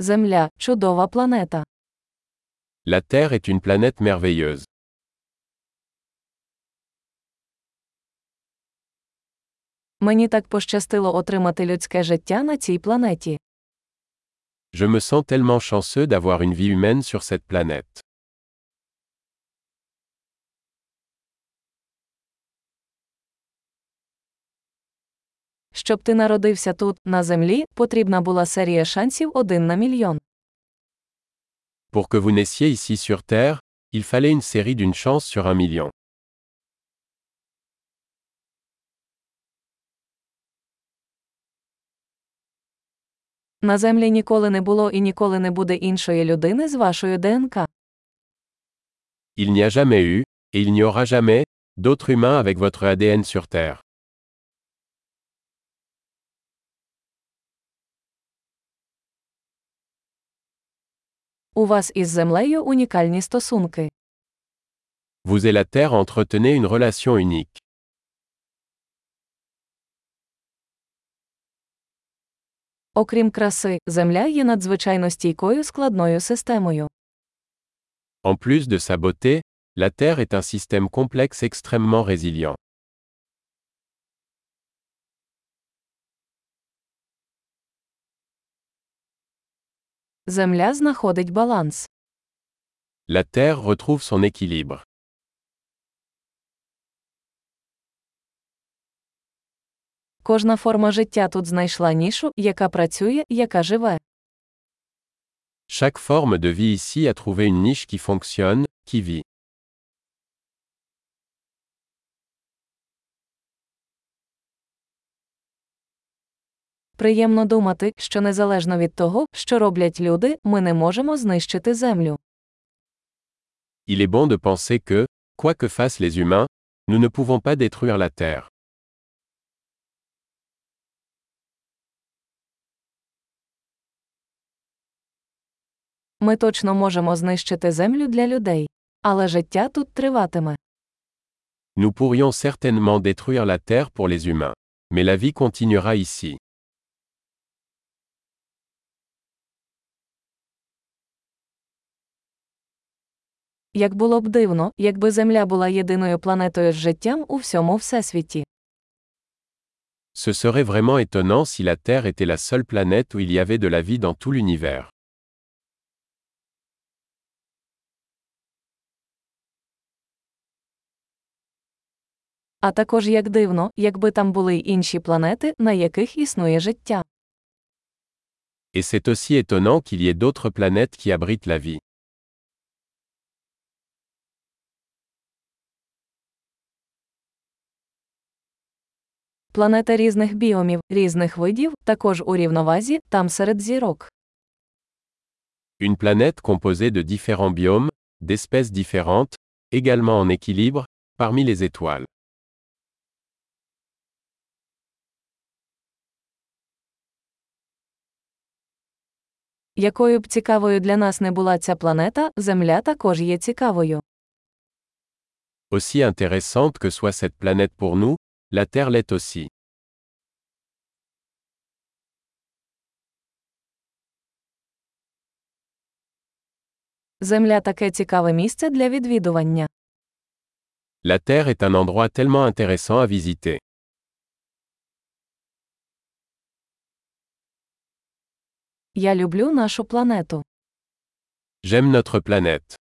Земля чудова планета. La Terre est une planète merveilleuse. Мені так пощастило отримати людське життя на цій планеті. Je me sens tellement chanceux d'avoir une vie humaine sur cette planète. Щоб ти народився тут, на землі, потрібна була серія шансів один на мільйон. Pour que vous naissiez ici sur Terre, il fallait une série d'une chance sur un million. На землі ніколи не було і ніколи не буде іншої людини з вашою ДНК. Il n'y a jamais eu, et il n'y aura jamais, d'autre humain avec votre ADN sur Terre. У вас із землею унікальні стосунки. Vous et la Terre entretenez une relation unique. Окрім краси, земля є надзвичайно стійкою складною системою. En plus de sa beauté, la Terre est un système complexe extrêmement résilient. Земля знаходить баланс. La Terre retrouve son équilibre. Кожна форма життя тут знайшла нішу, яка працює, яка живе. Chaque forme de vie ici a trouvé une niche qui fonctionne, qui vit. Приємно думати, що незалежно від того, що роблять люди, ми не можемо знищити землю. Il est bon de penser que, quoi que fassent les humains, nous ne pouvons pas détruire la Terre. Ми точно можемо знищити землю для людей. Але життя тут триватиме. Nous pourrions certainement détruire la Terre pour les humains. Mais la vie continuera ici. Як було б дивно, якби Земля була єдиною планетою з життям у всьому всесвіті. Ce serait vraiment étonnant si la Terre était la seule planète où il y avait de la vie dans tout l'univers. А також як дивно, якби там були й інші планети, на яких існує життя. Et c'est aussi étonnant qu'il y ait d'autres planètes qui abritent la vie. Планета різних біомів, різних видів, також у рівновазі, там серед зірок. Une planète composée de différents biomes, d'espèces différentes, également en équilibre, parmi les étoiles. Якою б цікавою для нас не була ця планета, Земля також є цікавою. Aussi intéressante que soit cette planète pour nous, la Terre l'est aussi. Земля таке цікаве місце для відвідування. La Terre est un endroit tellement intéressant à visiter. Я люблю нашу планету. J'aime notre planète.